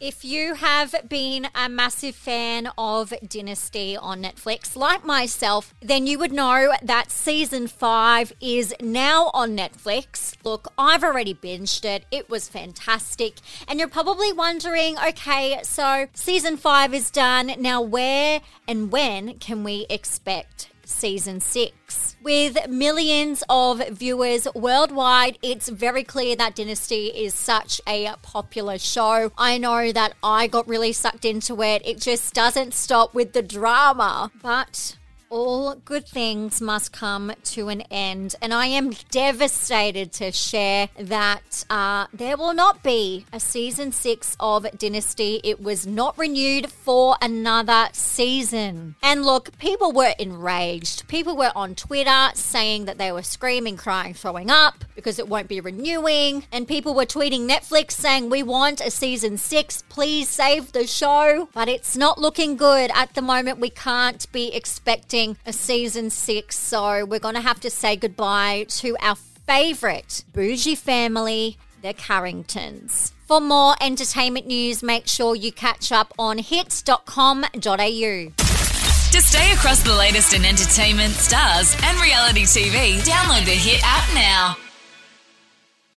If you have been a massive fan of Dynasty on Netflix, like myself, then you would know that season five is now on Netflix. Look, I've already binged it, it was fantastic. And you're probably wondering okay, so season five is done. Now, where and when can we expect season six. With millions of viewers worldwide, it's very clear that Dynasty is such a popular show. I know that I got really sucked into it. It just doesn't stop with the drama. But all good things must come to an end. And I am devastated to share that uh, there will not be a season six of Dynasty. It was not renewed for another season. And look, people were enraged. People were on Twitter saying that they were screaming, crying, throwing up because it won't be renewing. And people were tweeting Netflix saying, We want a season six. Please save the show. But it's not looking good at the moment. We can't be expecting a season six, so we're going to have to say goodbye to our favorite bougie family, the Carringtons. For more entertainment news, make sure you catch up on hits.com.au. To stay across the latest in entertainment, stars, and reality TV, download the Hit app now.